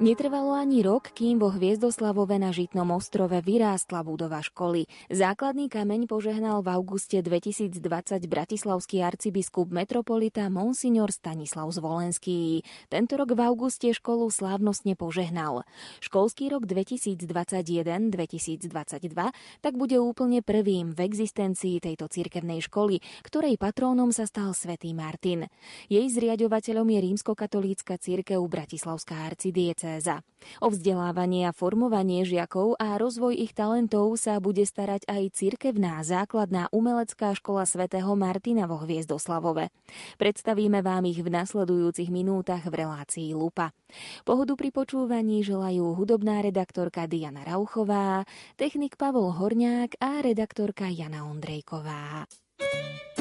Netrvalo ani rok, kým vo Hviezdoslavove na Žitnom ostrove vyrástla budova školy. Základný kameň požehnal v auguste 2020 bratislavský arcibiskup metropolita Monsignor Stanislav Zvolenský. Tento rok v auguste školu slávnostne požehnal. Školský rok 2021-2022 tak bude úplne prvým v existencii tejto cirkevnej školy, ktorej patrónom sa stal svätý Martin. Jej zriadovateľom je rímskokatolícka cirkev Bratislavská arcidiece diecéza. O vzdelávanie a formovanie žiakov a rozvoj ich talentov sa bude starať aj cirkevná základná umelecká škola svätého Martina vo Hviezdoslavove. Predstavíme vám ich v nasledujúcich minútach v relácii Lupa. Pohodu pri počúvaní želajú hudobná redaktorka Diana Rauchová, technik Pavol Horňák a redaktorka Jana Ondrejková. ponúkam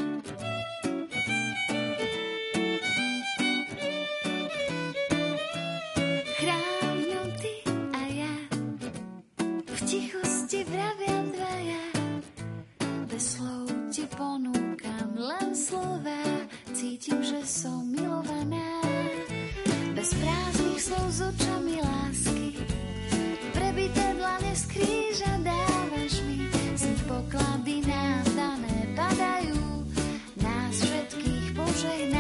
cítim, že som milovaná. Bez prázdnych slov s očami lásky, prebité dlane z kríža dávaš mi, z nich poklady nám dané padajú, nás všetkých požehnáš.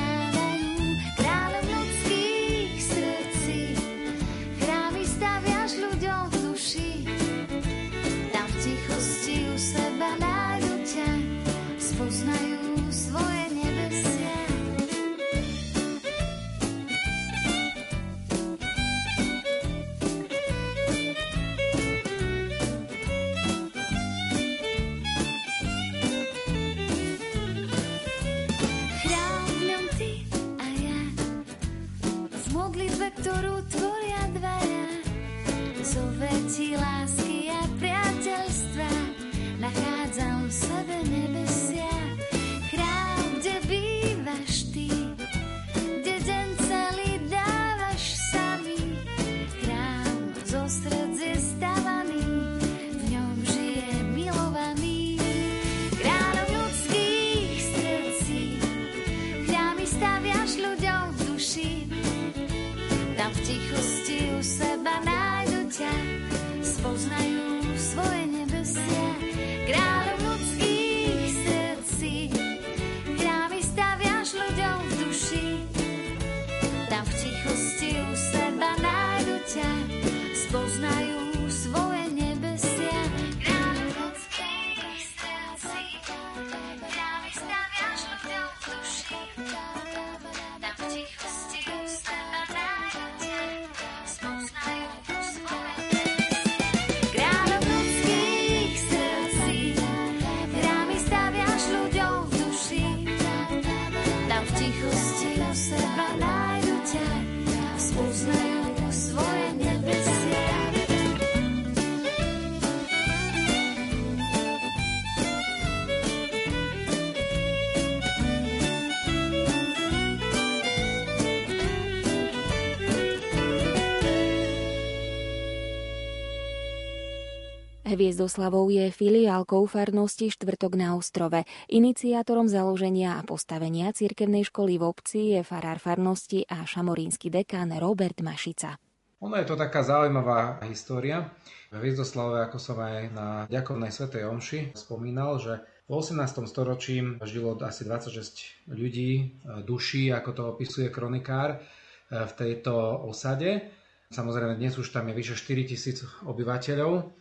Hviezdoslavou je filiálkou farnosti Štvrtok na ostrove. Iniciátorom založenia a postavenia cirkevnej školy v obci je farár farnosti a šamorínsky dekán Robert Mašica. Ono je to taká zaujímavá história. V Hviezdoslavove, ako som aj na ďakovnej svetej omši spomínal, že v 18. storočí žilo asi 26 ľudí, duší, ako to opisuje kronikár, v tejto osade. Samozrejme, dnes už tam je vyše 4000 obyvateľov.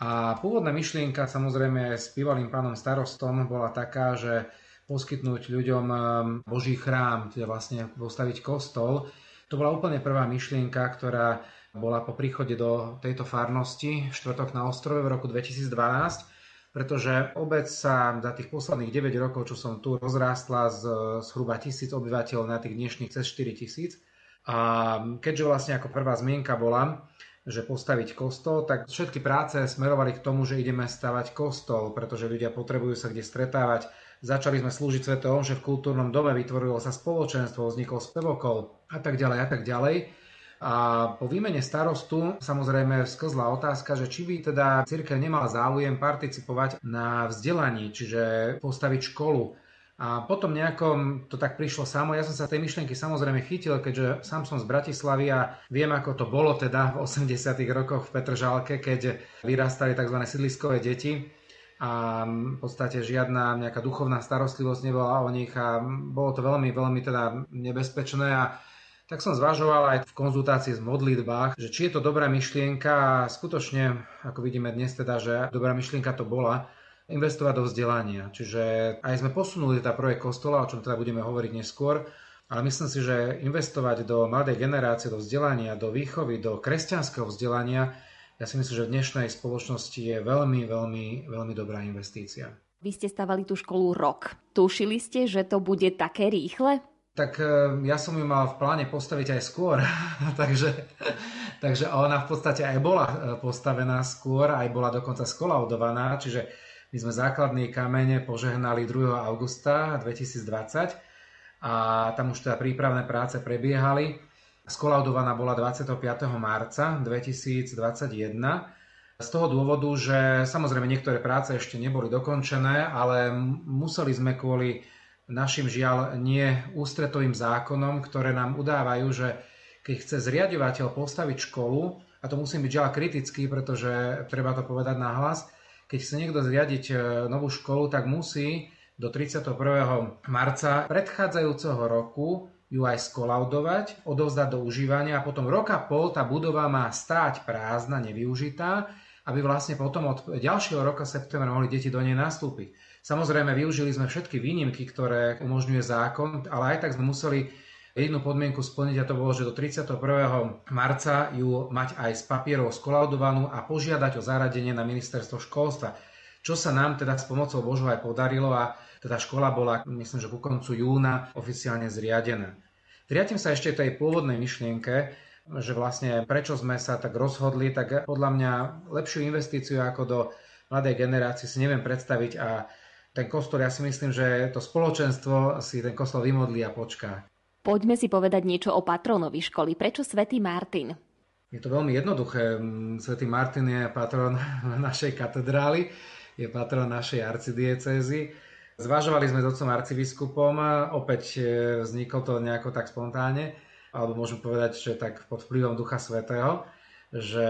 A pôvodná myšlienka samozrejme s bývalým pánom starostom bola taká, že poskytnúť ľuďom Boží chrám, teda vlastne postaviť kostol. To bola úplne prvá myšlienka, ktorá bola po príchode do tejto farnosti štvrtok na ostrove v roku 2012, pretože obec sa za tých posledných 9 rokov, čo som tu, rozrástla z zhruba tisíc obyvateľov na tých dnešných cez 4 tisíc. A keďže vlastne ako prvá zmienka bola, že postaviť kostol, tak všetky práce smerovali k tomu, že ideme stavať kostol, pretože ľudia potrebujú sa kde stretávať. Začali sme slúžiť svetom, že v kultúrnom dome vytvorilo sa spoločenstvo, vznikol spevokol a tak ďalej a tak ďalej. A po výmene starostu samozrejme sklzla otázka, že či by teda církev nemala záujem participovať na vzdelaní, čiže postaviť školu a potom nejako to tak prišlo samo. Ja som sa tej myšlienky samozrejme chytil, keďže sám som z Bratislavy a viem, ako to bolo teda v 80 rokoch v Petržálke, keď vyrastali tzv. sídliskové deti a v podstate žiadna nejaká duchovná starostlivosť nebola o nich a bolo to veľmi, veľmi teda nebezpečné a tak som zvažoval aj v konzultácii s modlitbách, že či je to dobrá myšlienka a skutočne, ako vidíme dnes teda, že dobrá myšlienka to bola, investovať do vzdelania. Čiže aj sme posunuli teda projekt kostola, o čom teda budeme hovoriť neskôr, ale myslím si, že investovať do mladej generácie, do vzdelania, do výchovy, do kresťanského vzdelania, ja si myslím, že v dnešnej spoločnosti je veľmi, veľmi, veľmi dobrá investícia. Vy ste stavali tú školu rok. Tušili ste, že to bude také rýchle? Tak e, ja som ju mal v pláne postaviť aj skôr, takže, takže ona v podstate aj bola e, postavená skôr, aj bola dokonca skolaudovaná, čiže my sme základný kamene požehnali 2. augusta 2020 a tam už teda prípravné práce prebiehali. Skolaudovaná bola 25. marca 2021 z toho dôvodu, že samozrejme niektoré práce ešte neboli dokončené, ale museli sme kvôli našim žiaľ nie ústretovým zákonom, ktoré nám udávajú, že keď chce zriadovateľ postaviť školu, a to musím byť žiaľ kritický, pretože treba to povedať nahlas, keď chce niekto zriadiť e, novú školu, tak musí do 31. marca predchádzajúceho roku ju aj skolaudovať, odovzdať do užívania a potom roka pol tá budova má stáť prázdna, nevyužitá, aby vlastne potom od ďalšieho roka septembra mohli deti do nej nastúpiť. Samozrejme, využili sme všetky výnimky, ktoré umožňuje zákon, ale aj tak sme museli jednu podmienku splniť a to bolo, že do 31. marca ju mať aj s papierov skolaudovanú a požiadať o zaradenie na ministerstvo školstva. Čo sa nám teda s pomocou Božou aj podarilo a teda škola bola, myslím, že ku koncu júna oficiálne zriadená. Vrátim sa ešte tej pôvodnej myšlienke, že vlastne prečo sme sa tak rozhodli, tak podľa mňa lepšiu investíciu ako do mladej generácie si neviem predstaviť a ten kostol, ja si myslím, že to spoločenstvo si ten kostol vymodlí a počká. Poďme si povedať niečo o patronovi školy. Prečo svätý Martin? Je to veľmi jednoduché. Svetý Martin je patron našej katedrály, je patron našej arcidiecézy. Zvažovali sme s otcom arcibiskupom, opäť e, vzniklo to nejako tak spontánne, alebo môžem povedať, že tak pod vplyvom Ducha Svetého, že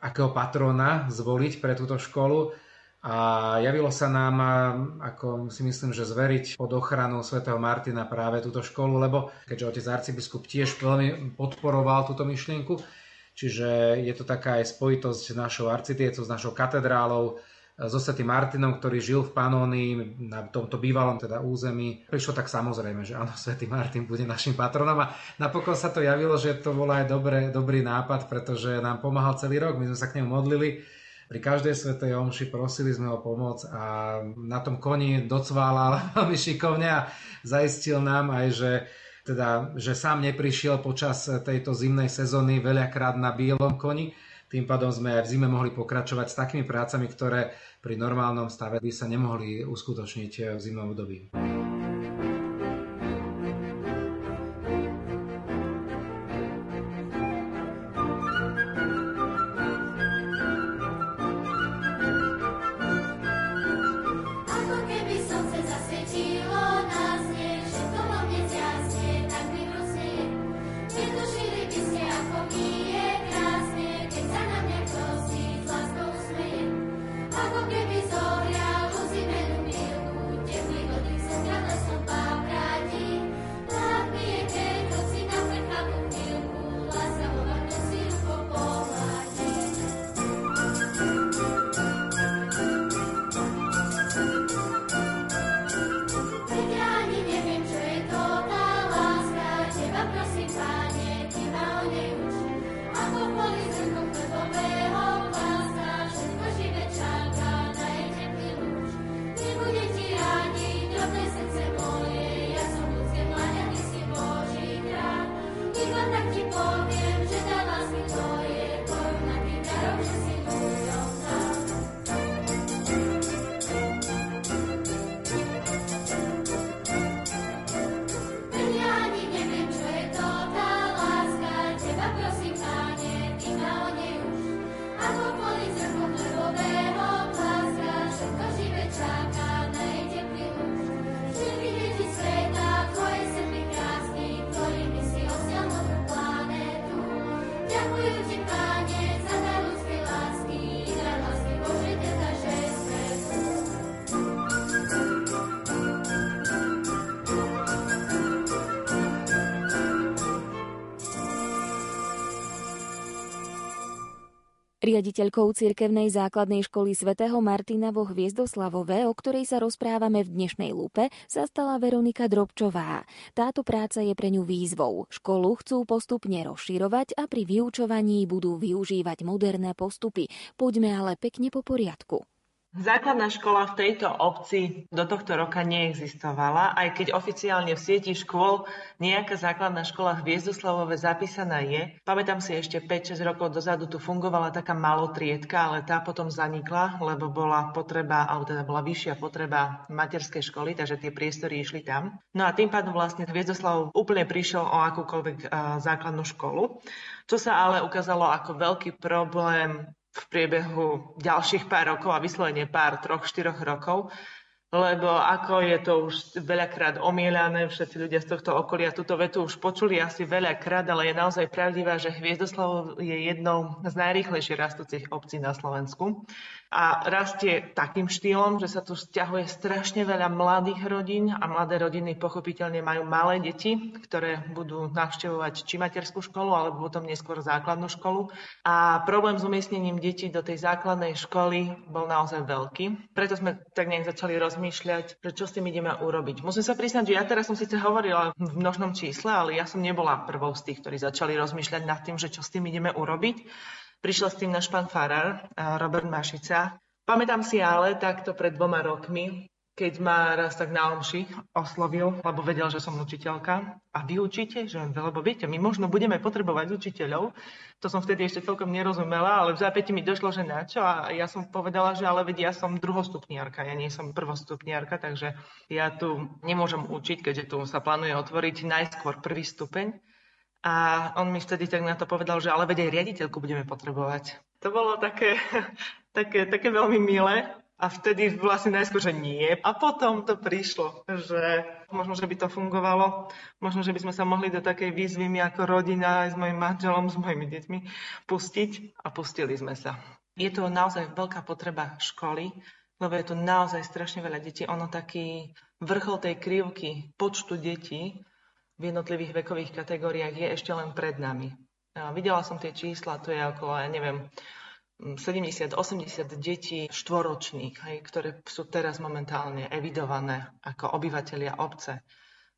akého patrona zvoliť pre túto školu. A javilo sa nám, ako si myslím, že zveriť pod ochranu svätého Martina práve túto školu, lebo keďže otec arcibiskup tiež veľmi podporoval túto myšlienku, čiže je to taká aj spojitosť s našou arcidiecou, s našou katedrálou, so svetým Martinom, ktorý žil v Panónii na tomto bývalom teda území. Prišlo tak samozrejme, že áno, svätý Martin bude našim patronom a napokon sa to javilo, že to bol aj dobré, dobrý nápad, pretože nám pomáhal celý rok. My sme sa k nemu modlili pri každej svetej omši prosili sme o pomoc a na tom koni docválal veľmi šikovne a zaistil nám aj, že teda, že sám neprišiel počas tejto zimnej sezóny veľakrát na bielom koni. Tým pádom sme aj v zime mohli pokračovať s takými prácami, ktoré pri normálnom stave by sa nemohli uskutočniť v zimnom období. Riaditeľkou cirkevnej základnej školy svätého Martina vo Hviezdoslavove, o ktorej sa rozprávame v dnešnej lupe, sa stala Veronika Drobčová. Táto práca je pre ňu výzvou. Školu chcú postupne rozširovať a pri vyučovaní budú využívať moderné postupy. Poďme ale pekne po poriadku. Základná škola v tejto obci do tohto roka neexistovala, aj keď oficiálne v sieti škôl nejaká základná škola Hviezdoslavove zapísaná je. Pamätám si ešte 5-6 rokov dozadu tu fungovala taká malotriedka, ale tá potom zanikla, lebo bola potreba, alebo teda bola vyššia potreba materskej školy, takže tie priestory išli tam. No a tým pádom vlastne Hviezdoslavov úplne prišiel o akúkoľvek základnú školu, čo sa ale ukázalo ako veľký problém v priebehu ďalších pár rokov a vyslovene pár, troch, štyroch rokov, lebo ako je to už veľakrát omielané, všetci ľudia z tohto okolia túto vetu už počuli asi veľakrát, ale je naozaj pravdivá, že Hviezdoslav je jednou z najrýchlejšie rastúcich obcí na Slovensku a rastie takým štýlom, že sa tu stiahuje strašne veľa mladých rodín a mladé rodiny pochopiteľne majú malé deti, ktoré budú navštevovať či materskú školu, alebo potom neskôr základnú školu. A problém s umiestnením detí do tej základnej školy bol naozaj veľký. Preto sme tak nejak začali rozmýšľať, že čo s tým ideme urobiť. Musím sa priznať, že ja teraz som síce hovorila v množnom čísle, ale ja som nebola prvou z tých, ktorí začali rozmýšľať nad tým, že čo s tým ideme urobiť. Prišiel s tým náš pán Farar, Robert Mašica. Pamätám si ale takto pred dvoma rokmi, keď ma raz tak na omši oslovil, lebo vedel, že som učiteľka. A vy učíte? Že, lebo viete, my možno budeme potrebovať učiteľov. To som vtedy ešte celkom nerozumela, ale v zápäti mi došlo, že na čo. A ja som povedala, že ale vedia, ja som druhostupniarka, ja nie som prvostupniarka, takže ja tu nemôžem učiť, keďže tu sa plánuje otvoriť najskôr prvý stupeň. A on mi vtedy tak na to povedal, že ale veď aj riaditeľku budeme potrebovať. To bolo také, také, také veľmi milé. A vtedy vlastne najskôr, že nie. A potom to prišlo, že možno, že by to fungovalo. Možno, že by sme sa mohli do takej výzvy my ako rodina aj s mojim manželom, s mojimi deťmi pustiť. A pustili sme sa. Je to naozaj veľká potreba školy, lebo je tu naozaj strašne veľa detí. Ono taký vrchol tej krivky počtu detí v jednotlivých vekových kategóriách je ešte len pred nami. Videla som tie čísla, to je okolo, ja neviem, 70-80 detí štvoročných, hej, ktoré sú teraz momentálne evidované ako obyvateľia obce.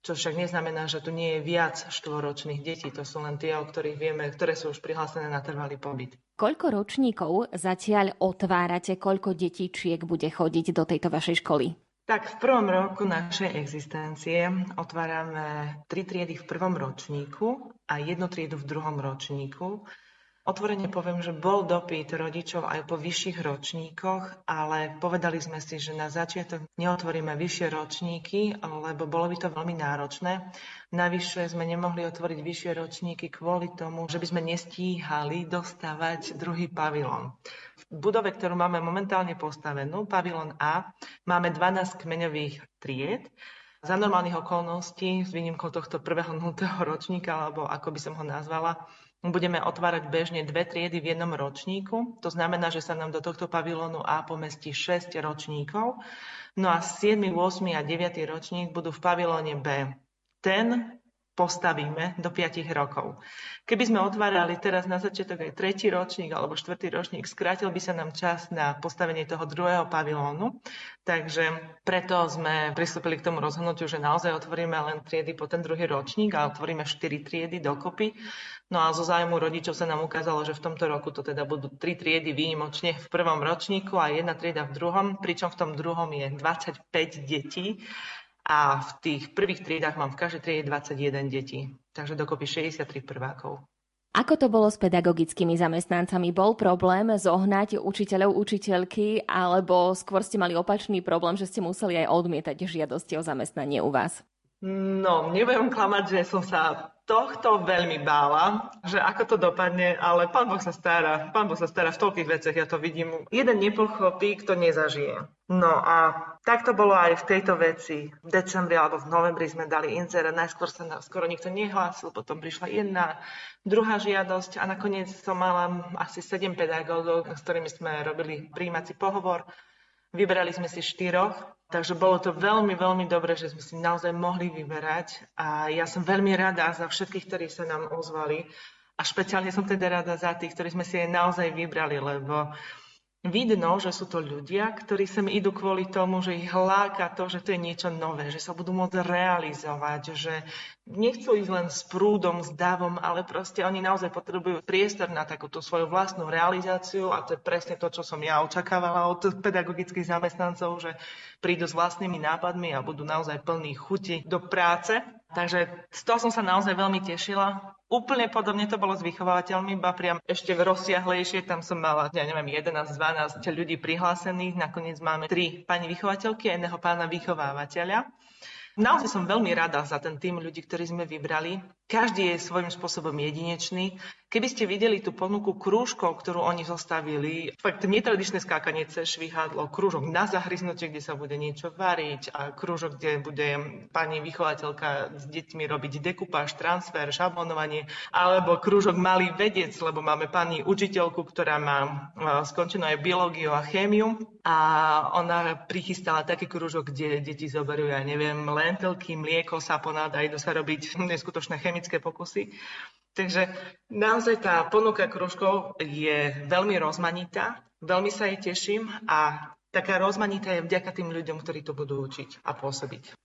Čo však neznamená, že tu nie je viac štvoročných detí. To sú len tie, o ktorých vieme, ktoré sú už prihlásené na trvalý pobyt. Koľko ročníkov zatiaľ otvárate, koľko detičiek bude chodiť do tejto vašej školy? Tak v prvom roku našej existencie otvárame tri triedy v prvom ročníku a jednu triedu v druhom ročníku. Otvorene poviem, že bol dopyt rodičov aj po vyšších ročníkoch, ale povedali sme si, že na začiatok neotvoríme vyššie ročníky, lebo bolo by to veľmi náročné. Navyše sme nemohli otvoriť vyššie ročníky kvôli tomu, že by sme nestíhali dostávať druhý pavilon. V budove, ktorú máme momentálne postavenú, pavilon A, máme 12 kmeňových tried, za normálnych okolností, s výnimkou tohto prvého nultého ročníka, alebo ako by som ho nazvala, Budeme otvárať bežne dve triedy v jednom ročníku. To znamená, že sa nám do tohto pavilónu A pomestí 6 ročníkov. No a 7, 8 a 9 ročník budú v pavilóne B. Ten postavíme do 5 rokov. Keby sme otvárali teraz na začiatok aj tretí ročník alebo štvrtý ročník, skrátil by sa nám čas na postavenie toho druhého pavilónu. Takže preto sme pristúpili k tomu rozhodnutiu, že naozaj otvoríme len triedy po ten druhý ročník a otvoríme 4 triedy dokopy. No a zo zájmu rodičov sa nám ukázalo, že v tomto roku to teda budú tri triedy výnimočne v prvom ročníku a jedna trieda v druhom, pričom v tom druhom je 25 detí a v tých prvých triedách mám v každej triede 21 detí, takže dokopy 63 prvákov. Ako to bolo s pedagogickými zamestnancami? Bol problém zohnať učiteľov, učiteľky, alebo skôr ste mali opačný problém, že ste museli aj odmietať žiadosti o zamestnanie u vás? No, nebudem klamať, že som sa tohto veľmi bála, že ako to dopadne, ale pán Boh sa stará. Pán Boh sa stará v toľkých veciach, ja to vidím. Jeden nepochopí, kto nezažije. No a tak to bolo aj v tejto veci. V decembri alebo v novembri sme dali inzere, najskôr sa na, skoro nikto nehlásil, potom prišla jedna, druhá žiadosť a nakoniec som mala asi sedem pedagógov, s ktorými sme robili príjímací pohovor. Vyberali sme si štyroch Takže bolo to veľmi, veľmi dobré, že sme si naozaj mohli vyberať a ja som veľmi rada za všetkých, ktorí sa nám ozvali A špeciálne som teda rada za tých, ktorí sme si aj naozaj vybrali, lebo vidno, že sú to ľudia, ktorí sem idú kvôli tomu, že ich láka to, že to je niečo nové, že sa budú môcť realizovať, že nechcú ísť len s prúdom, s davom, ale proste oni naozaj potrebujú priestor na takúto svoju vlastnú realizáciu a to je presne to, čo som ja očakávala od pedagogických zamestnancov, že prídu s vlastnými nápadmi a budú naozaj plní chuti do práce. Takže z toho som sa naozaj veľmi tešila. Úplne podobne to bolo s vychovateľmi, iba priam ešte rozsiahlejšie. Tam som mala, ja neviem, 11-12 ľudí prihlásených. Nakoniec máme tri pani vychovateľky a jedného pána vychovávateľa. Naozaj som veľmi rada za ten tým ľudí, ktorí sme vybrali. Každý je svojím spôsobom jedinečný. Keby ste videli tú ponuku krúžkov, ktorú oni zostavili, fakt netradičné skákanie cez švihadlo, krúžok na zahryznutie, kde sa bude niečo variť a krúžok, kde bude pani vychovateľka s deťmi robiť dekupáž, transfer, šablonovanie, alebo krúžok malý vedec, lebo máme pani učiteľku, ktorá má skončenú aj biológiu a chémiu a ona prichystala taký krúžok, kde deti zoberú, ja neviem, lentilky, mlieko, saponát a idú sa robiť neskutočné chemické pokusy. Takže naozaj tá ponuka kružkov je veľmi rozmanitá, veľmi sa jej teším a taká rozmanitá je vďaka tým ľuďom, ktorí to budú učiť a pôsobiť.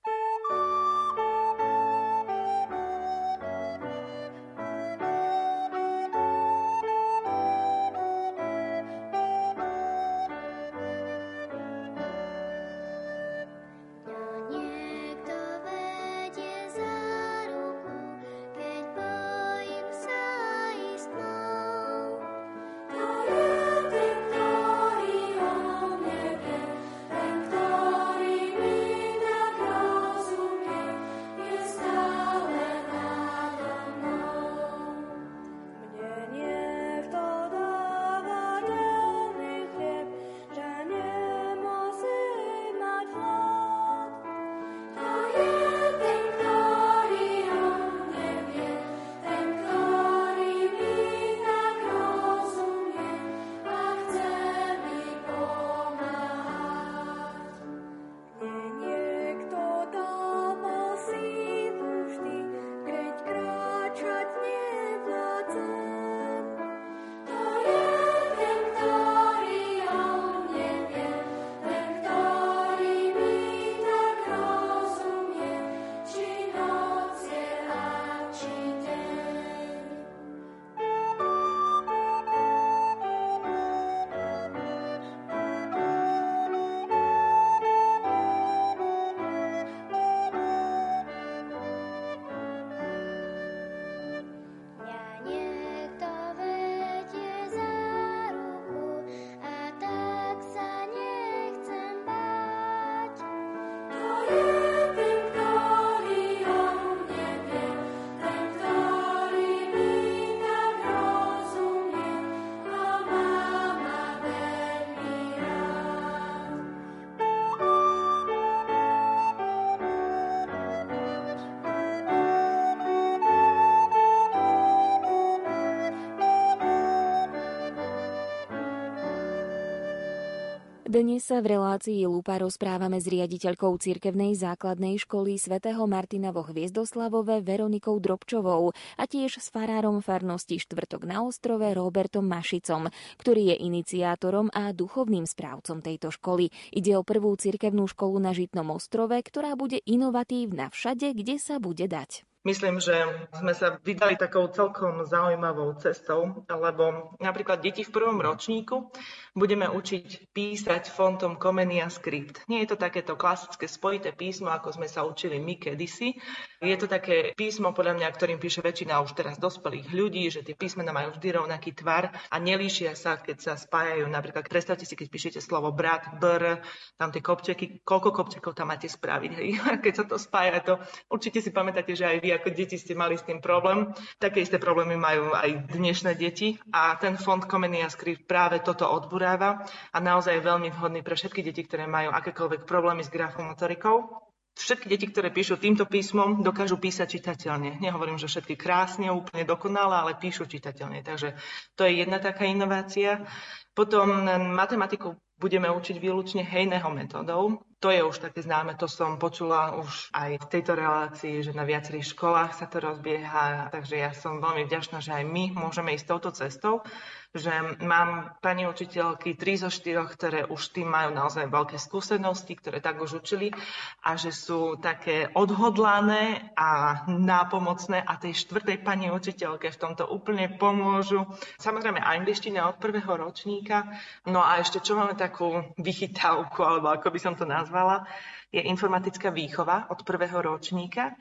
Dnes sa v relácii Lupa rozprávame s riaditeľkou cirkevnej základnej školy svätého Martina vo Hviezdoslavove Veronikou Drobčovou a tiež s farárom farnosti Štvrtok na ostrove Robertom Mašicom, ktorý je iniciátorom a duchovným správcom tejto školy. Ide o prvú cirkevnú školu na Žitnom ostrove, ktorá bude inovatívna všade, kde sa bude dať. Myslím, že sme sa vydali takou celkom zaujímavou cestou, lebo napríklad deti v prvom ročníku budeme učiť písať fontom Comenia Script. Nie je to takéto klasické spojité písmo, ako sme sa učili my kedysi. Je to také písmo, podľa mňa, ktorým píše väčšina už teraz dospelých ľudí, že tie písmená majú vždy rovnaký tvar a nelíšia sa, keď sa spájajú. Napríklad predstavte si, keď píšete slovo brat, br, tam tie kopčeky, koľko kopčekov tam máte spraviť. Hej? Keď sa to spája, to určite si pamätáte, že aj vy ako deti ste mali s tým problém. Také isté problémy majú aj dnešné deti a ten fond Comenia Script práve toto odburáva a naozaj je veľmi vhodný pre všetky deti, ktoré majú akékoľvek problémy s grafomotorikou. Všetky deti, ktoré píšu týmto písmom, dokážu písať čitateľne. Nehovorím, že všetky krásne, úplne dokonale, ale píšu čitateľne. Takže to je jedna taká inovácia. Potom matematiku budeme učiť výlučne hejného metodou. To je už také známe, to som počula už aj v tejto relácii, že na viacerých školách sa to rozbieha, takže ja som veľmi vďačná, že aj my môžeme ísť touto cestou že mám pani učiteľky 3 zo 4, ktoré už tým majú naozaj veľké skúsenosti, ktoré tak už učili a že sú také odhodlané a nápomocné a tej štvrtej pani učiteľke v tomto úplne pomôžu. Samozrejme angličtina od prvého ročníka. No a ešte čo máme takú vychytávku, alebo ako by som to nazvala, je informatická výchova od prvého ročníka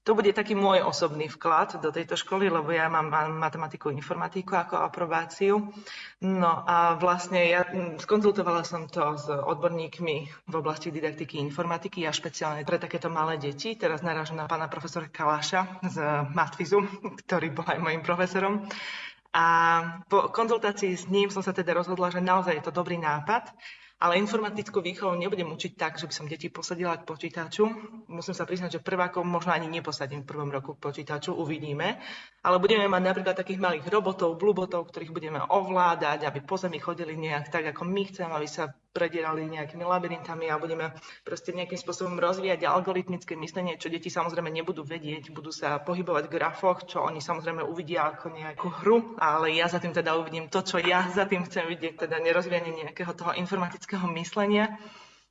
to bude taký môj osobný vklad do tejto školy, lebo ja mám matematiku, informatiku ako aprobáciu. No a vlastne ja skonzultovala som to s odborníkmi v oblasti didaktiky informatiky a špeciálne pre takéto malé deti. Teraz narážam na pána profesora Kaláša z Matfizu, ktorý bol aj mojim profesorom. A po konzultácii s ním som sa teda rozhodla, že naozaj je to dobrý nápad ale informatickú výchovu nebudem učiť tak, že by som deti posadila k počítaču. Musím sa priznať, že prvákov možno ani neposadím v prvom roku k počítaču, uvidíme. Ale budeme mať napríklad takých malých robotov, blubotov, ktorých budeme ovládať, aby po zemi chodili nejak tak, ako my chceme, aby sa predierali nejakými labyrintami a budeme proste nejakým spôsobom rozvíjať algoritmické myslenie, čo deti samozrejme nebudú vedieť, budú sa pohybovať v grafoch, čo oni samozrejme uvidia ako nejakú hru, ale ja za tým teda uvidím to, čo ja za tým chcem vidieť, teda nerozvíjanie nejakého toho informatického myslenia.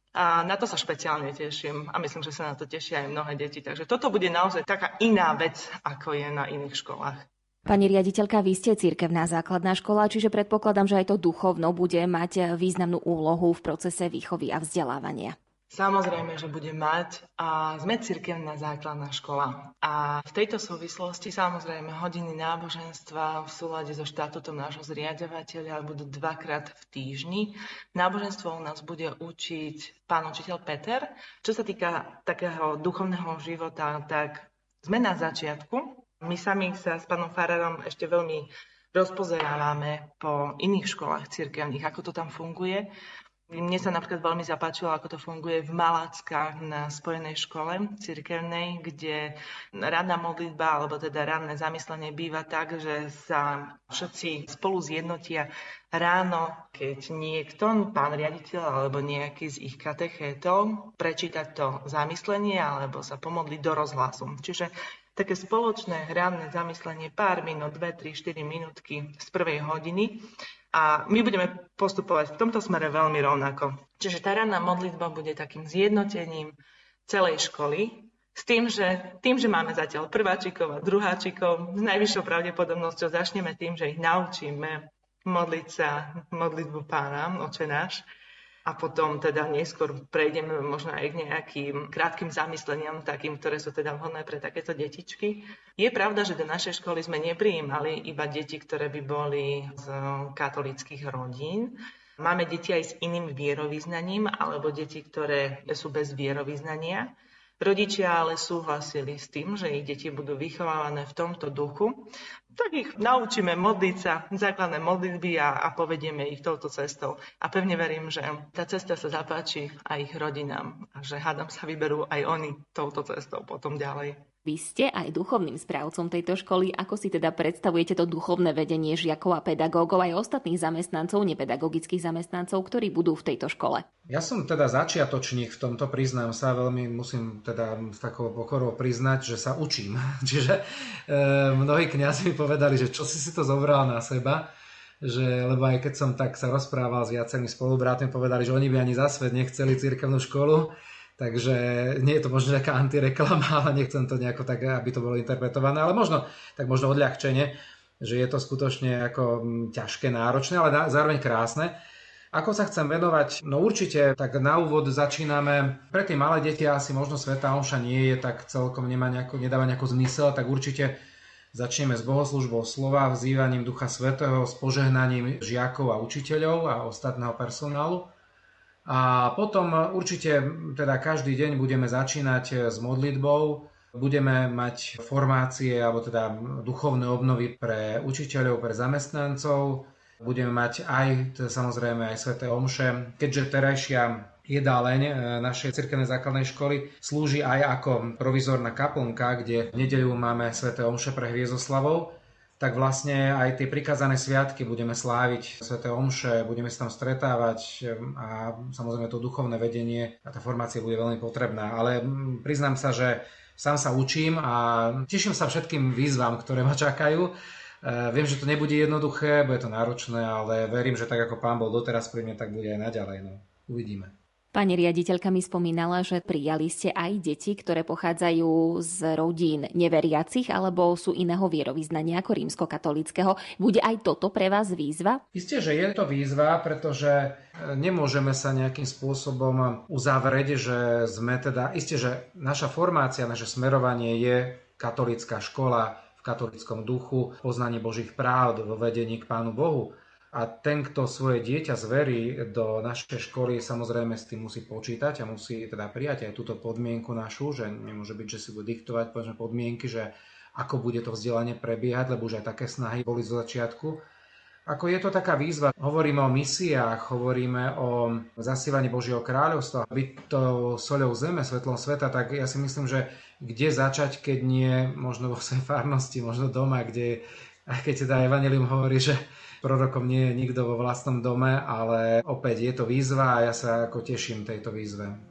A na to sa špeciálne teším a myslím, že sa na to tešia aj mnohé deti. Takže toto bude naozaj taká iná vec, ako je na iných školách. Pani riaditeľka, vy ste cirkevná základná škola, čiže predpokladám, že aj to duchovno bude mať významnú úlohu v procese výchovy a vzdelávania. Samozrejme, že bude mať a sme cirkevná základná škola. A v tejto súvislosti samozrejme hodiny náboženstva v súlade so štátutom nášho zriadovateľa budú dvakrát v týždni. Náboženstvo u nás bude učiť pán učiteľ Peter. Čo sa týka takého duchovného života, tak sme na začiatku, my sami sa s pánom Fararom ešte veľmi rozpozerávame po iných školách cirkevných, ako to tam funguje. Mne sa napríklad veľmi zapáčilo, ako to funguje v Maláckach na spojenej škole cirkevnej, kde ranná modlitba, alebo teda ranné zamyslenie býva tak, že sa všetci spolu zjednotia ráno, keď niekto, pán riaditeľ alebo nejaký z ich katechétov, prečítať to zamyslenie alebo sa pomodliť do rozhlasu. Čiže také spoločné hranné zamyslenie pár minút, 2, 3, 4 minútky z prvej hodiny. A my budeme postupovať v tomto smere veľmi rovnako. Čiže tá ranná modlitba bude takým zjednotením celej školy, s tým, že, tým, že máme zatiaľ prváčikov a druháčikov, s najvyššou pravdepodobnosťou začneme tým, že ich naučíme modliť sa modlitbu pána, oče náš, a potom teda neskôr prejdeme možno aj k nejakým krátkým zamysleniam, takým, ktoré sú teda vhodné pre takéto detičky. Je pravda, že do našej školy sme neprijímali iba deti, ktoré by boli z katolických rodín. Máme deti aj s iným vierovýznaním alebo deti, ktoré sú bez vierovýznania. Rodičia ale súhlasili s tým, že ich deti budú vychovávané v tomto duchu, tak ich naučíme modliť sa, základné modlitby a, a povedieme ich touto cestou. A pevne verím, že tá cesta sa zapáči aj ich rodinám a že hádam sa vyberú aj oni touto cestou potom ďalej. Vy ste aj duchovným správcom tejto školy. Ako si teda predstavujete to duchovné vedenie žiakov a pedagógov aj ostatných zamestnancov, nepedagogických zamestnancov, ktorí budú v tejto škole? Ja som teda začiatočník v tomto, priznám sa, veľmi musím teda s takou pokorou priznať, že sa učím. Čiže e, mnohí kňazi mi povedali, že čo si si to zobral na seba, že, lebo aj keď som tak sa rozprával s viacerými spolubrátmi, povedali, že oni by ani za svet nechceli cirkevnú školu, Takže nie je to možno nejaká antireklama, ale nechcem to nejako tak, aby to bolo interpretované, ale možno, tak možno odľahčenie, že je to skutočne ako mm, ťažké, náročné, ale zároveň krásne. Ako sa chcem venovať? No určite, tak na úvod začíname, pre tie malé deti asi možno Sveta Omša nie je, tak celkom nemá nejako, nedáva nejaký zmysel, tak určite začneme s bohoslužbou slova, vzývaním Ducha Svetého, s požehnaním žiakov a učiteľov a ostatného personálu. A potom určite teda každý deň budeme začínať s modlitbou, budeme mať formácie alebo teda duchovné obnovy pre učiteľov, pre zamestnancov, budeme mať aj samozrejme aj sveté omše, keďže terajšia jedáleň e, našej cirkevnej základnej školy slúži aj ako provizorná kaplnka, kde v nedeľu máme sveté omše pre Hviezdoslavov tak vlastne aj tie prikázané sviatky budeme sláviť, sveté omše, budeme sa tam stretávať a samozrejme to duchovné vedenie a tá formácia bude veľmi potrebná. Ale priznám sa, že sám sa učím a teším sa všetkým výzvam, ktoré ma čakajú. E, viem, že to nebude jednoduché, bude to náročné, ale verím, že tak ako pán bol doteraz pri mne, tak bude aj naďalej. No, uvidíme. Pani riaditeľka mi spomínala, že prijali ste aj deti, ktoré pochádzajú z rodín neveriacich alebo sú iného vierovýznania ako rímskokatolického. Bude aj toto pre vás výzva? Isté, že je to výzva, pretože e, nemôžeme sa nejakým spôsobom uzavrieť, že sme teda... Isté, že naša formácia, naše smerovanie je katolická škola v katolickom duchu, poznanie Božích práv vo vedení k Pánu Bohu. A ten, kto svoje dieťa zverí do našej školy, samozrejme s tým musí počítať a musí teda prijať aj túto podmienku našu, že nemôže byť, že si bude diktovať povedzme, podmienky, že ako bude to vzdelanie prebiehať, lebo už aj také snahy boli zo začiatku. Ako je to taká výzva, hovoríme o misiách, hovoríme o zasývaní Božieho kráľovstva, byť to soľou zeme, svetlom sveta, tak ja si myslím, že kde začať, keď nie možno vo svojej farnosti, možno doma, kde, aj keď teda Evangelium hovorí, že prorokom nie je nikto vo vlastnom dome, ale opäť je to výzva a ja sa ako teším tejto výzve.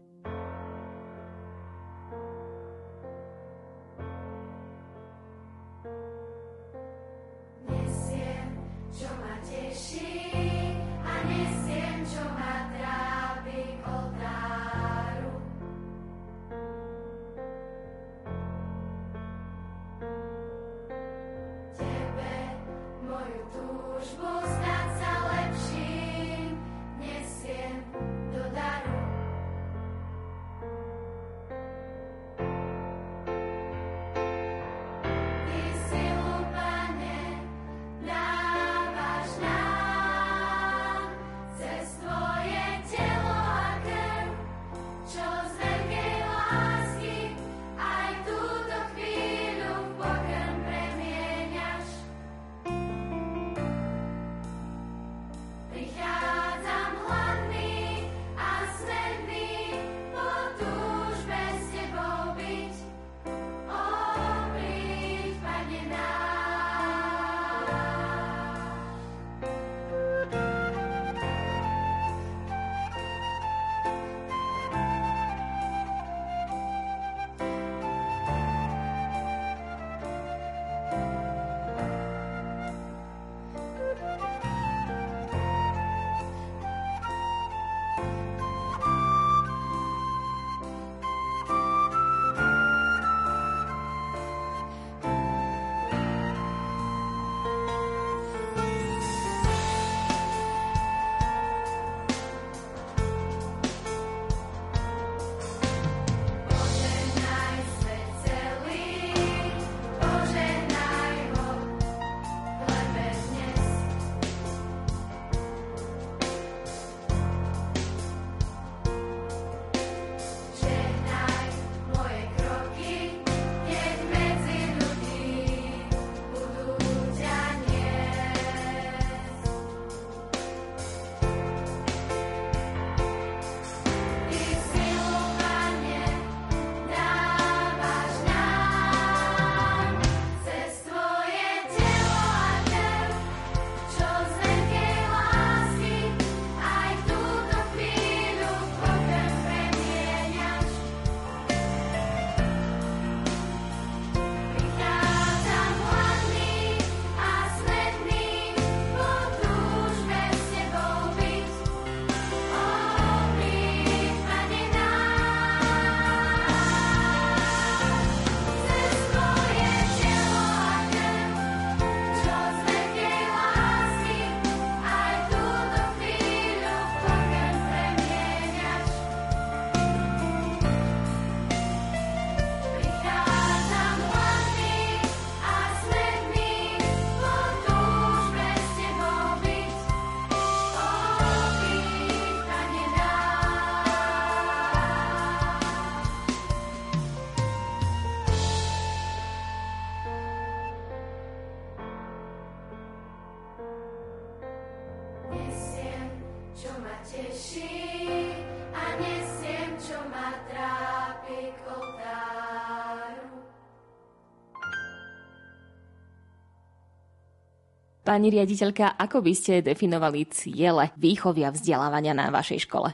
Pani riaditeľka, ako by ste definovali ciele výchovy a vzdelávania na vašej škole?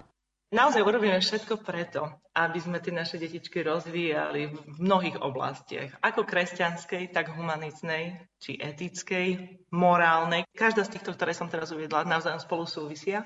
Naozaj urobíme všetko preto, aby sme tie naše detičky rozvíjali v mnohých oblastiach. Ako kresťanskej, tak humanitnej, či etickej, morálnej. Každá z týchto, ktoré som teraz uviedla, navzájom spolu súvisia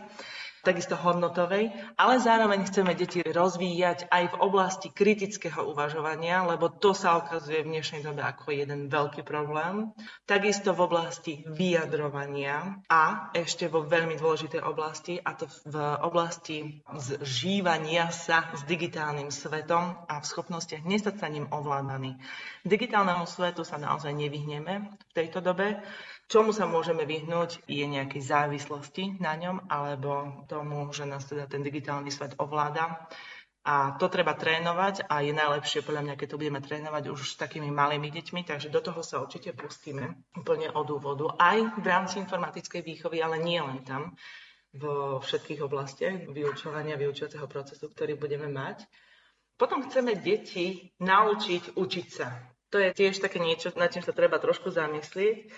takisto hodnotovej, ale zároveň chceme deti rozvíjať aj v oblasti kritického uvažovania, lebo to sa ukazuje v dnešnej dobe ako jeden veľký problém. Takisto v oblasti vyjadrovania a ešte vo veľmi dôležitej oblasti, a to v oblasti zžívania sa s digitálnym svetom a v schopnostiach nestať sa ním ovládaný. Digitálnemu svetu sa naozaj nevyhneme v tejto dobe. Čomu sa môžeme vyhnúť je nejakej závislosti na ňom alebo tomu, že nás teda ten digitálny svet ovláda. A to treba trénovať a je najlepšie podľa mňa, keď to budeme trénovať už s takými malými deťmi, takže do toho sa určite pustíme úplne od úvodu. Aj v rámci informatickej výchovy, ale nie len tam, vo všetkých oblastiach vyučovania, vyučovacieho procesu, ktorý budeme mať. Potom chceme deti naučiť učiť sa. To je tiež také niečo, nad čím sa treba trošku zamyslieť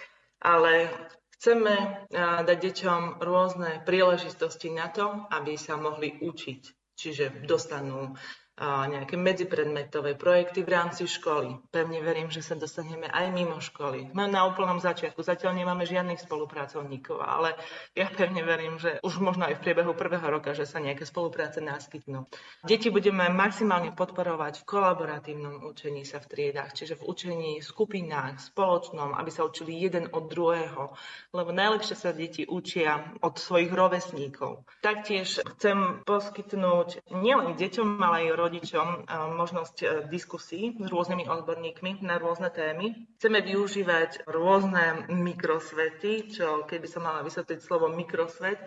ale chceme dať deťom rôzne príležitosti na to, aby sa mohli učiť. Čiže dostanú nejaké medzipredmetové projekty v rámci školy. Pevne verím, že sa dostaneme aj mimo školy. No, na úplnom začiatku zatiaľ nemáme žiadnych spolupracovníkov, ale ja pevne verím, že už možno aj v priebehu prvého roka, že sa nejaké spolupráce naskytnú. Deti budeme maximálne podporovať v kolaboratívnom učení sa v triedách, čiže v učení v skupinách, spoločnom, aby sa učili jeden od druhého, lebo najlepšie sa deti učia od svojich rovesníkov. Taktiež chcem poskytnúť nielen deťom, ale aj rodičom možnosť e, diskusí s rôznymi odborníkmi na rôzne témy. Chceme využívať rôzne mikrosvety, čo keby som mala vysvetliť slovo mikrosvet,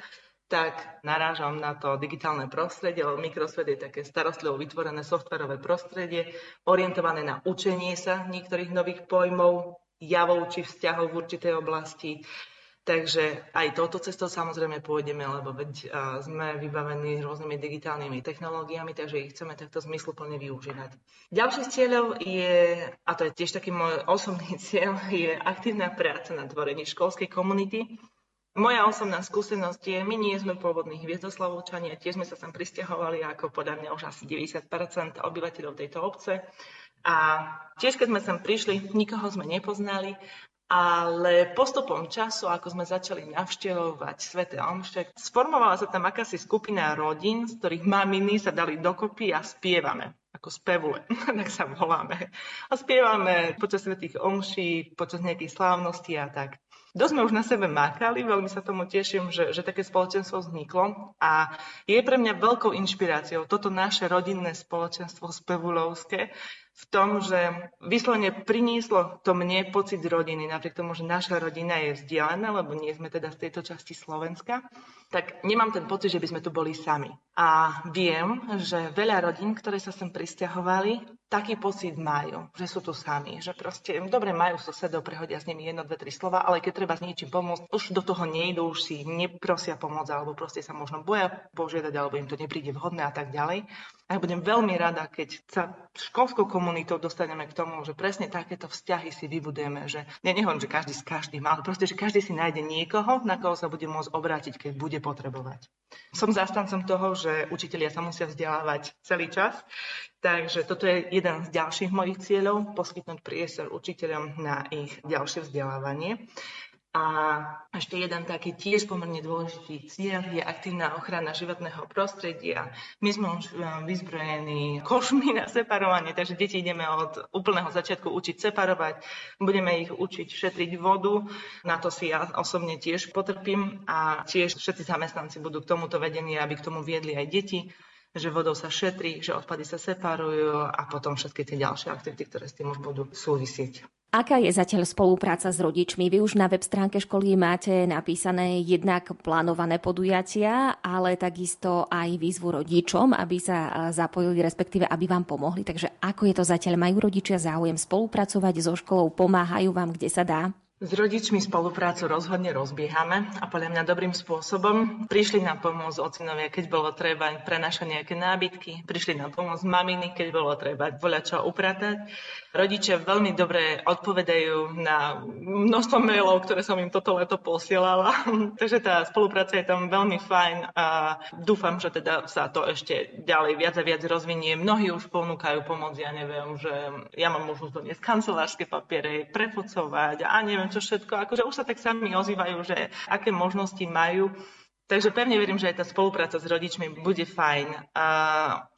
tak narážam na to digitálne prostredie, lebo mikrosvet je také starostlivo vytvorené softverové prostredie, orientované na učenie sa niektorých nových pojmov, javov či vzťahov v určitej oblasti, Takže aj touto cestou samozrejme pôjdeme, lebo veď sme vybavení rôznymi digitálnymi technológiami, takže ich chceme takto zmysluplne využívať. Ďalší z cieľov je, a to je tiež taký môj osobný cieľ, je aktívna práca na tvorení školskej komunity. Moja osobná skúsenosť je, my nie sme pôvodní hviezdoslavovčania, tiež sme sa sem pristahovali ako podľa mňa už asi 90 obyvateľov tejto obce. A tiež, keď sme sem prišli, nikoho sme nepoznali ale postupom času, ako sme začali navštevovať Svete Omše, sformovala sa tam akási skupina rodín, z ktorých maminy sa dali dokopy a spievame ako spevule, tak sa voláme. A spievame počas svetých omší, počas nejakých slávností a tak. Dosť sme už na sebe mákali, veľmi sa tomu teším, že, že také spoločenstvo vzniklo a je pre mňa veľkou inšpiráciou toto naše rodinné spoločenstvo spevulovské, v tom, že vyslovene prinieslo to mne pocit rodiny, napriek tomu, že naša rodina je vzdialená, lebo nie sme teda z tejto časti Slovenska, tak nemám ten pocit, že by sme tu boli sami. A viem, že veľa rodín, ktoré sa sem pristahovali, taký pocit majú, že sú tu sami, že proste, dobre, majú susedov, prehodia s nimi jedno, dve, tri slova, ale keď treba s niečím pomôcť, už do toho nejdú, už si neprosia pomôcť, alebo proste sa možno boja požiadať, alebo im to nepríde vhodné a tak ďalej. A ja budem veľmi rada, keď sa školskou komunitou dostaneme k tomu, že presne takéto vzťahy si vybudujeme, že ja nehovorím, že každý s každým, ale proste, že každý si nájde niekoho, na koho sa bude môcť obrátiť, keď bude potrebovať. Som zástancom toho, že učitelia sa musia vzdelávať celý čas, takže toto je jeden z ďalších mojich cieľov, poskytnúť priestor učiteľom na ich ďalšie vzdelávanie. A ešte jeden taký tiež pomerne dôležitý cieľ je aktívna ochrana životného prostredia. My sme už e, vyzbrojení košmi na separovanie, takže deti ideme od úplného začiatku učiť separovať. Budeme ich učiť šetriť vodu. Na to si ja osobne tiež potrpím a tiež všetci zamestnanci budú k tomuto vedení, aby k tomu viedli aj deti že vodou sa šetrí, že odpady sa separujú a potom všetky tie ďalšie aktivity, ktoré s tým už budú súvisieť. Aká je zatiaľ spolupráca s rodičmi? Vy už na web stránke školy máte napísané jednak plánované podujatia, ale takisto aj výzvu rodičom, aby sa zapojili, respektíve aby vám pomohli. Takže ako je to zatiaľ? Majú rodičia záujem spolupracovať so školou? Pomáhajú vám, kde sa dá? S rodičmi spoluprácu rozhodne rozbiehame a podľa mňa dobrým spôsobom. Prišli na pomoc ocinovia, keď bolo treba prenašať nejaké nábytky, prišli na pomoc maminy, keď bolo treba voľa čo upratať. Rodičia veľmi dobre odpovedajú na množstvo mailov, ktoré som im toto leto posielala. Takže tá spolupráca je tam veľmi fajn a dúfam, že teda sa to ešte ďalej viac a viac rozvinie. Mnohí už ponúkajú pomoc, ja neviem, že ja mám možnosť doniesť kancelárske papiere, prefocovať a neviem čo všetko. Akože už sa tak sami ozývajú, že aké možnosti majú. Takže pevne verím, že aj tá spolupráca s rodičmi bude fajn. A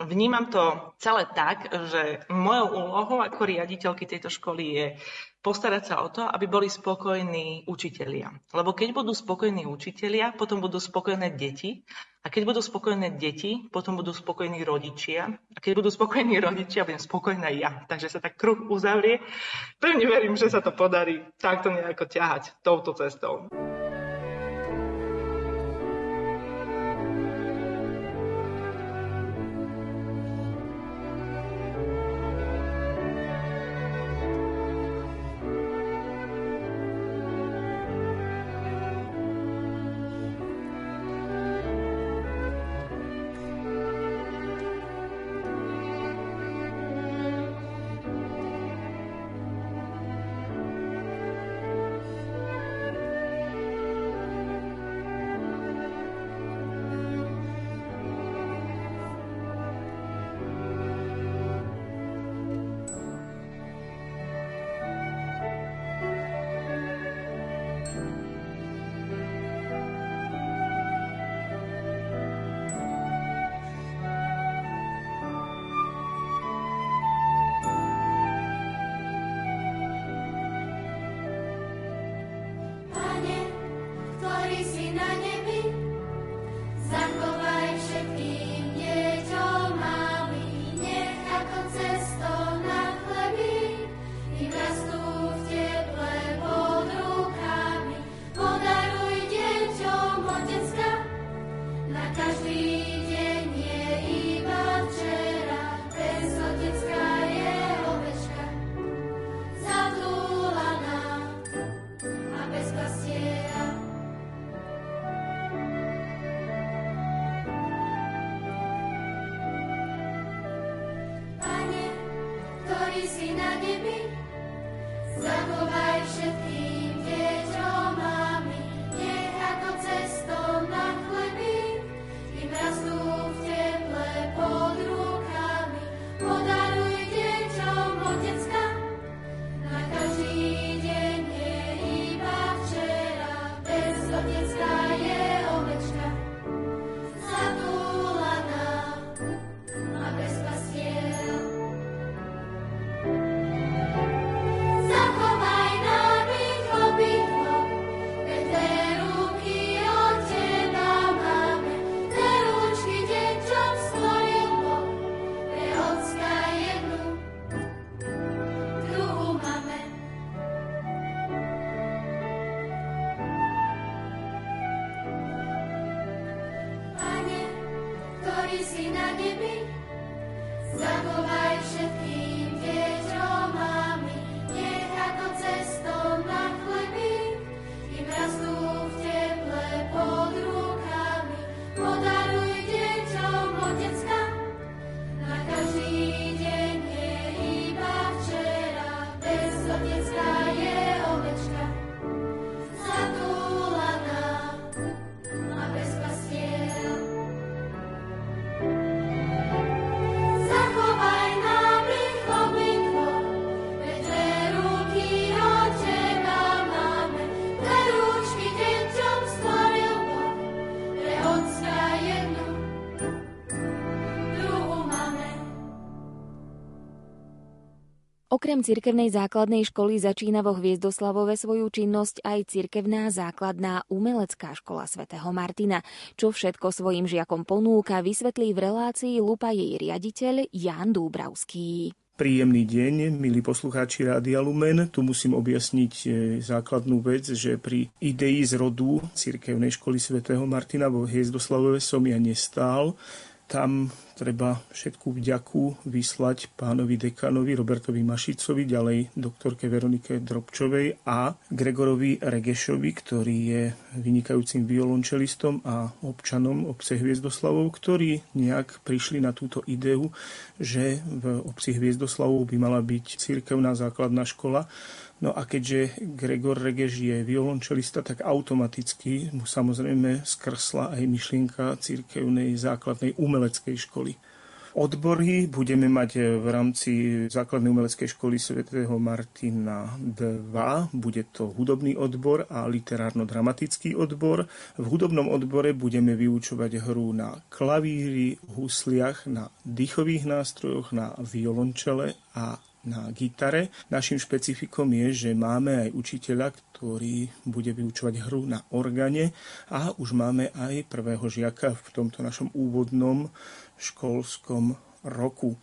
vnímam to celé tak, že mojou úlohou ako riaditeľky tejto školy je postarať sa o to, aby boli spokojní učitelia. Lebo keď budú spokojní učitelia, potom budú spokojné deti. A keď budú spokojné deti, potom budú spokojní rodičia. A keď budú spokojní rodičia, budem spokojná ja. Takže sa tak kruh uzavrie. Pevne verím, že sa to podarí takto nejako ťahať touto cestou. si na nebi, zachovaj všetkých. Okrem cirkevnej základnej školy začína vo Hviezdoslavove svoju činnosť aj cirkevná základná umelecká škola svätého Martina. Čo všetko svojim žiakom ponúka, vysvetlí v relácii Lupa jej riaditeľ Jan Dúbravský. Príjemný deň, milí poslucháči Rádia Lumen. Tu musím objasniť e, základnú vec, že pri idei z rodu Cirkevnej školy svätého Martina vo Hviezdoslavove som ja nestál, tam treba všetkú vďaku vyslať pánovi dekanovi Robertovi Mašicovi, ďalej doktorke Veronike Drobčovej a Gregorovi Regešovi, ktorý je vynikajúcim violončelistom a občanom obce Hviezdoslavov, ktorí nejak prišli na túto ideu, že v obci Hviezdoslavov by mala byť cirkevná základná škola, No a keďže Gregor Regeš je violončelista, tak automaticky mu samozrejme skrsla aj myšlienka církevnej základnej umeleckej školy. Odbory budeme mať v rámci základnej umeleckej školy svätého Martina 2. Bude to hudobný odbor a literárno-dramatický odbor. V hudobnom odbore budeme vyučovať hru na klavíri, husliach, na dýchových nástrojoch, na violončele a na gitare. Našim špecifikom je, že máme aj učiteľa, ktorý bude vyučovať hru na organe a už máme aj prvého žiaka v tomto našom úvodnom školskom roku.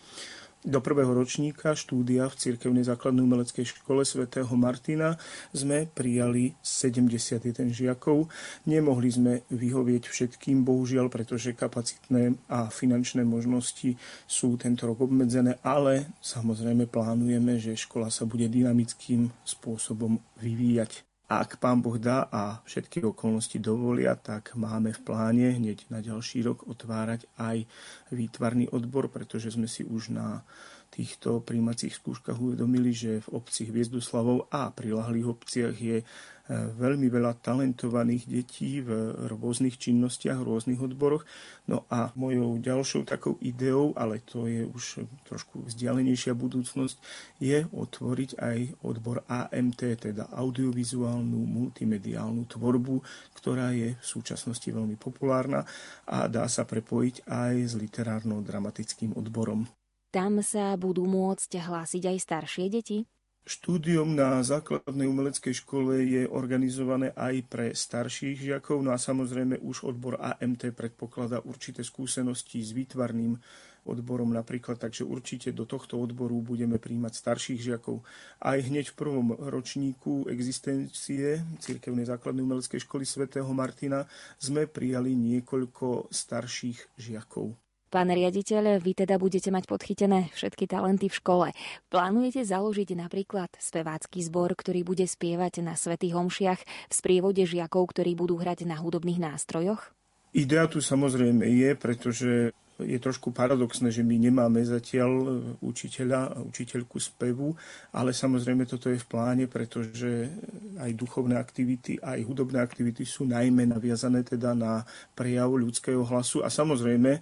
Do prvého ročníka štúdia v Cirkevnej základnej umeleckej škole svätého Martina sme prijali 71 žiakov. Nemohli sme vyhovieť všetkým, bohužiaľ, pretože kapacitné a finančné možnosti sú tento rok obmedzené, ale samozrejme plánujeme, že škola sa bude dynamickým spôsobom vyvíjať. Ak pán Boh dá a všetky okolnosti dovolia, tak máme v pláne hneď na ďalší rok otvárať aj výtvarný odbor, pretože sme si už na týchto príjmacích skúškach uvedomili, že v obci Hviezdoslavov a prilahlých obciach je veľmi veľa talentovaných detí v rôznych činnostiach, v rôznych odboroch. No a mojou ďalšou takou ideou, ale to je už trošku vzdialenejšia budúcnosť, je otvoriť aj odbor AMT, teda audiovizuálnu multimediálnu tvorbu, ktorá je v súčasnosti veľmi populárna a dá sa prepojiť aj s literárno-dramatickým odborom. Tam sa budú môcť hlásiť aj staršie deti? Štúdium na základnej umeleckej škole je organizované aj pre starších žiakov, no a samozrejme už odbor AMT predpokladá určité skúsenosti s výtvarným odborom napríklad, takže určite do tohto odboru budeme príjmať starších žiakov. Aj hneď v prvom ročníku existencie Cirkevnej základnej umeleckej školy svätého Martina sme prijali niekoľko starších žiakov. Pán riaditeľ, vy teda budete mať podchytené všetky talenty v škole. Plánujete založiť napríklad spevácky zbor, ktorý bude spievať na svätých homšiach v sprievode žiakov, ktorí budú hrať na hudobných nástrojoch? Idea tu samozrejme je, pretože je trošku paradoxné, že my nemáme zatiaľ učiteľa a učiteľku spevu, ale samozrejme toto je v pláne, pretože aj duchovné aktivity, aj hudobné aktivity sú najmä naviazané teda na prejav ľudského hlasu a samozrejme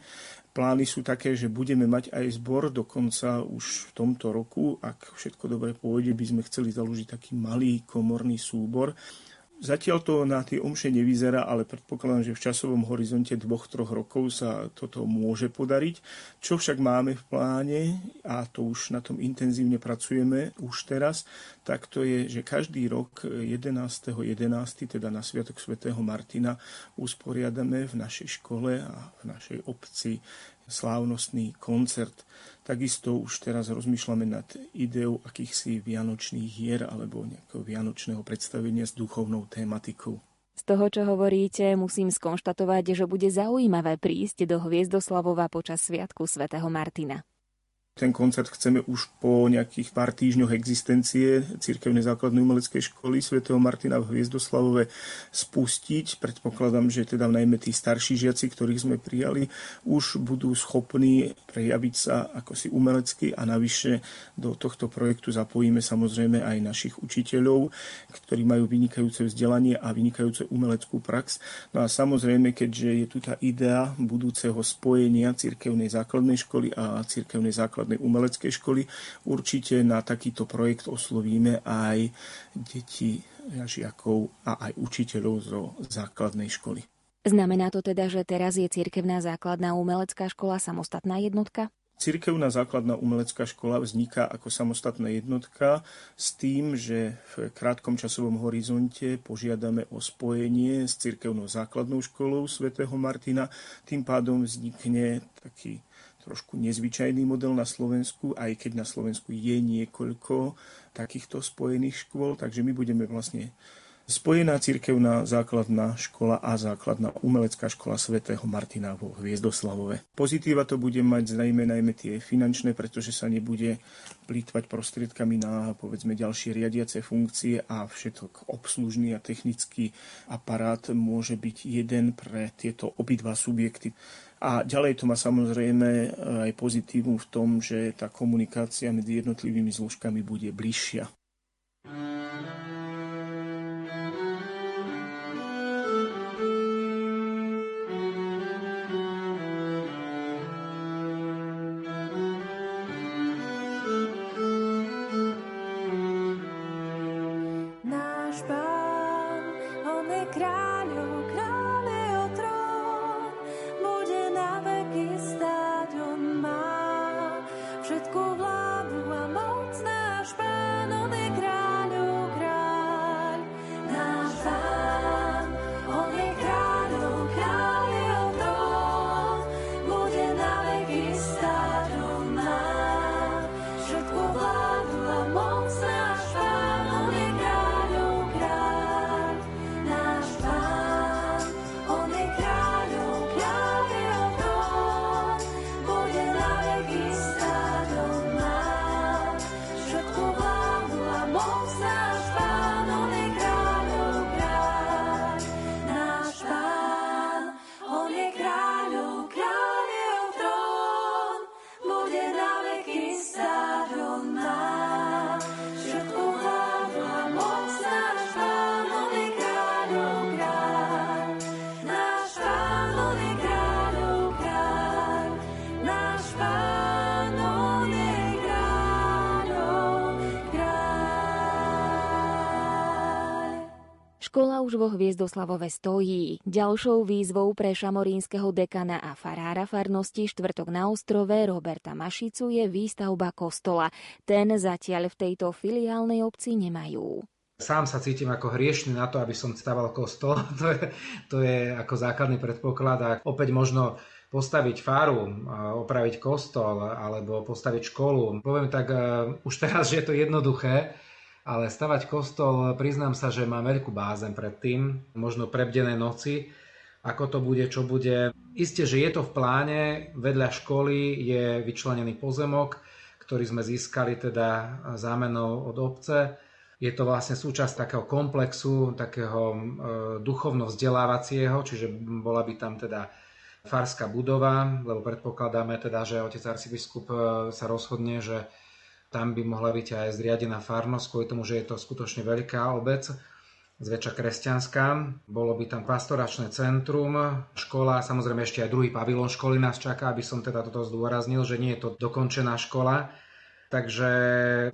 Plány sú také, že budeme mať aj zbor, dokonca už v tomto roku, ak všetko dobre pôjde, by sme chceli založiť taký malý komorný súbor. Zatiaľ to na tie omše nevyzerá, ale predpokladám, že v časovom horizonte dvoch, troch rokov sa toto môže podariť. Čo však máme v pláne, a to už na tom intenzívne pracujeme už teraz, tak to je, že každý rok 11.11., 11., teda na Sviatok svätého Martina, usporiadame v našej škole a v našej obci slávnostný koncert. Takisto už teraz rozmýšľame nad ideou akýchsi vianočných hier alebo nejakého vianočného predstavenia s duchovnou tématikou. Z toho, čo hovoríte, musím skonštatovať, že bude zaujímavé prísť do Hviezdoslavova počas Sviatku svätého Martina. Ten koncert chceme už po nejakých pár týždňoch existencie Cirkevnej základnej umeleckej školy svätého Martina v Hviezdoslavove spustiť. Predpokladám, že teda najmä tí starší žiaci, ktorých sme prijali, už budú schopní prejaviť sa ako si umelecky a navyše do tohto projektu zapojíme samozrejme aj našich učiteľov, ktorí majú vynikajúce vzdelanie a vynikajúce umeleckú prax. No a samozrejme, keďže je tu tá idea budúceho spojenia Cirkevnej základnej školy a Cirkevnej základnej základnej umeleckej školy. Určite na takýto projekt oslovíme aj deti, žiakov a aj učiteľov zo základnej školy. Znamená to teda, že teraz je cirkevná základná umelecká škola samostatná jednotka? Cirkevná základná umelecká škola vzniká ako samostatná jednotka s tým, že v krátkom časovom horizonte požiadame o spojenie s cirkevnou základnou školou svätého Martina. Tým pádom vznikne taký trošku nezvyčajný model na Slovensku, aj keď na Slovensku je niekoľko takýchto spojených škôl, takže my budeme vlastne Spojená cirkevná základná škola a základná umelecká škola svätého Martina vo Hviezdoslavove. Pozitíva to bude mať zrejme najmä tie finančné, pretože sa nebude plýtvať prostriedkami na povedzme ďalšie riadiace funkcie a všetok obslužný a technický aparát môže byť jeden pre tieto obidva subjekty. A ďalej to má samozrejme aj pozitívum v tom, že tá komunikácia medzi jednotlivými zložkami bude bližšia. Škola už vo Hviezdoslavove stojí. Ďalšou výzvou pre šamorínskeho dekana a farára farnosti štvrtok na ostrove Roberta Mašicu je výstavba kostola. Ten zatiaľ v tejto filiálnej obci nemajú. Sám sa cítim ako hriešný na to, aby som staval kostol. To je, to je ako základný predpoklad. A opäť možno postaviť faru, opraviť kostol alebo postaviť školu. Poviem tak uh, už teraz, že je to jednoduché, ale stavať kostol, priznám sa, že mám veľkú bázen pred tým, možno prebdené noci, ako to bude, čo bude. Isté, že je to v pláne, vedľa školy je vyčlenený pozemok, ktorý sme získali teda zámenou od obce. Je to vlastne súčasť takého komplexu, takého e, duchovno-vzdelávacieho, čiže bola by tam teda farská budova, lebo predpokladáme teda, že otec arcibiskup e, sa rozhodne, že tam by mohla byť aj zriadená farnosť, kvôli tomu, že je to skutočne veľká obec, zväčša kresťanská. Bolo by tam pastoračné centrum, škola, samozrejme ešte aj druhý pavilón školy nás čaká, aby som teda toto zdôraznil, že nie je to dokončená škola. Takže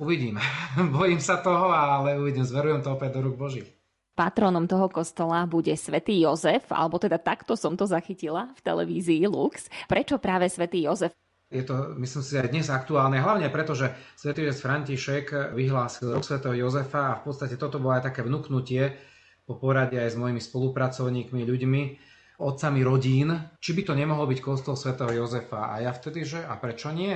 uvidím. Bojím sa toho, ale uvidím, zverujem to opäť do rúk Božích. Patronom toho kostola bude svätý Jozef, alebo teda takto som to zachytila v televízii Lux. Prečo práve svätý Jozef? Je to, myslím si, aj dnes aktuálne, hlavne preto, že svätý František vyhlásil rok svätého Jozefa a v podstate toto bolo aj také vnúknutie po porade aj s mojimi spolupracovníkmi, ľuďmi, otcami rodín, či by to nemohol byť kostol svätého Jozefa. A ja vtedy, že a prečo nie?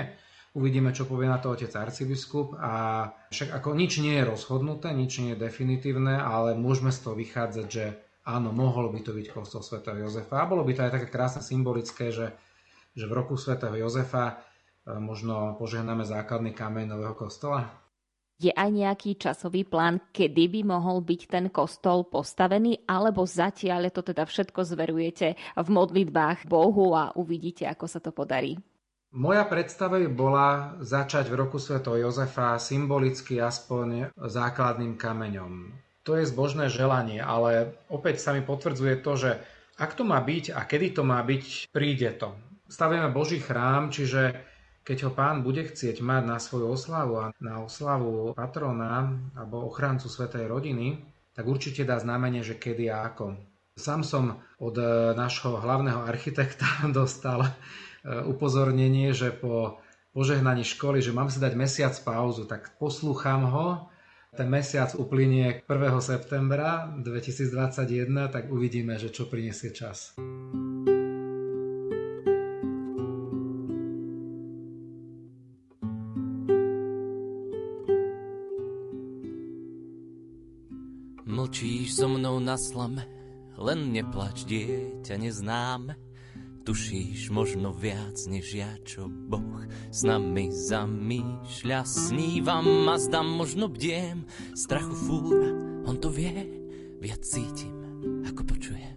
Uvidíme, čo povie na to otec arcibiskup a však ako nič nie je rozhodnuté, nič nie je definitívne, ale môžeme z toho vychádzať, že áno, mohol by to byť kostol svätého Jozefa. A bolo by to aj také krásne symbolické, že že v roku svätého Jozefa e, možno požehnáme základný kameň nového kostola? Je aj nejaký časový plán, kedy by mohol byť ten kostol postavený, alebo zatiaľ to teda všetko zverujete v modlitbách Bohu a uvidíte, ako sa to podarí? Moja predstava by bola začať v roku Sv. Jozefa symbolicky aspoň základným kameňom. To je zbožné želanie, ale opäť sa mi potvrdzuje to, že ak to má byť a kedy to má byť, príde to stavíme Boží chrám, čiže keď ho pán bude chcieť mať na svoju oslavu a na oslavu patrona alebo ochrancu Svetej rodiny, tak určite dá znamenie, že kedy a ako. Sám som od e, nášho hlavného architekta dostal e, upozornenie, že po požehnaní školy, že mám si dať mesiac pauzu, tak poslúcham ho. Ten mesiac uplynie 1. septembra 2021, tak uvidíme, že čo prinesie čas. Na slame, len neplač, dieťa neznáme. Tušíš možno viac než ja, čo Boh s nami zamýšľa. Snívam a zdám, možno bdiem, strachu fúra, on to vie, viac cítim, ako počujem.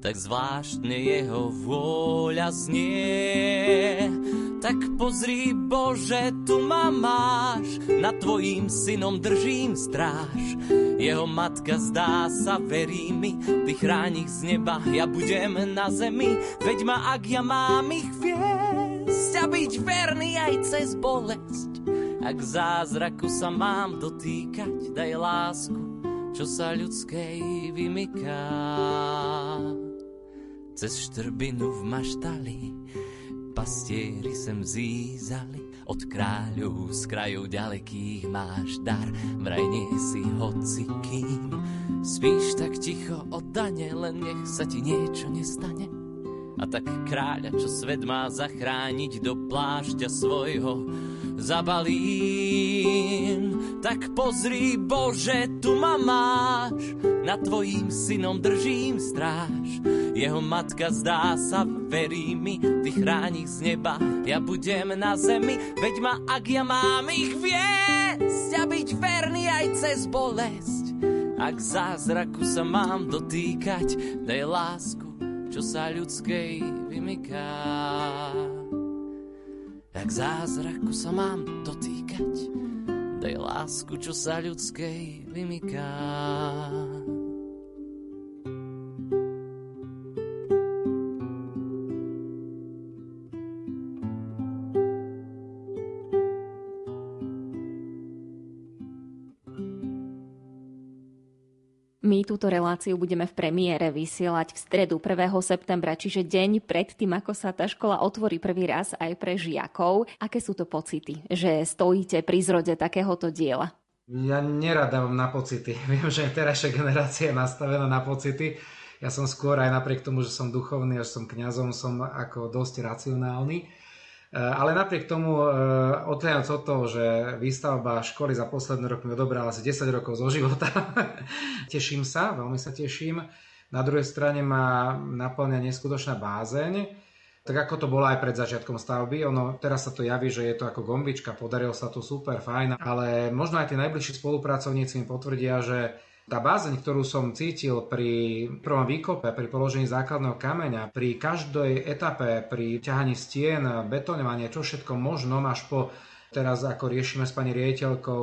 Tak zvláštne jeho vôľa znie. Tak pozri Bože, tu ma máš, nad tvojím synom držím stráž. Jeho matka zdá sa, verí mi, ty chráň ich z neba, ja budem na zemi, veď ma, ak ja mám ich viesť a byť verný aj cez bolesť. Ak zázraku sa mám dotýkať, daj lásku, čo sa ľudskej vymyká. Cez štrbinu v maštali pastieri sem zízali, od kráľov z krajov ďalekých máš dar, vraj nie si hoci kým. Spíš tak ticho oddane, len nech sa ti niečo nestane. A tak kráľa, čo svet má zachrániť do plášťa svojho, zabalím. Tak pozri, Bože, tu ma máš, nad tvojím synom držím stráž. Jeho matka zdá sa, verí mi, ty chráni z neba, ja budem na zemi, veď ma, ak ja mám ich viesť a byť verný aj cez bolesť. Ak zázraku sa mám dotýkať, daj lásku, čo sa ľudskej vymyká. Jak zázraku sa mám dotýkať, daj lásku, čo sa ľudskej vymyká. My túto reláciu budeme v premiére vysielať v stredu 1. septembra, čiže deň pred tým, ako sa tá škola otvorí prvý raz aj pre žiakov. Aké sú to pocity, že stojíte pri zrode takéhoto diela? Ja nerad dávam na pocity. Viem, že terajšia generácia je nastavená na pocity. Ja som skôr aj napriek tomu, že som duchovný, až som kňazom, som ako dosť racionálny. Eh, ale napriek tomu, eh, odhľadať od toho, že výstavba školy za posledný rok mi odobrala asi 10 rokov zo života, teším sa, veľmi sa teším. Na druhej strane ma naplňa neskutočná bázeň, tak ako to bolo aj pred začiatkom stavby. Ono, teraz sa to javí, že je to ako gombička, podarilo sa to super, fajn, ale možno aj tí najbližší spolupracovníci mi potvrdia, že tá bázeň, ktorú som cítil pri prvom výkope, pri položení základného kameňa, pri každej etape, pri ťahaní stien, betonovanie, čo všetko možno, až po teraz ako riešime s pani riaditeľkou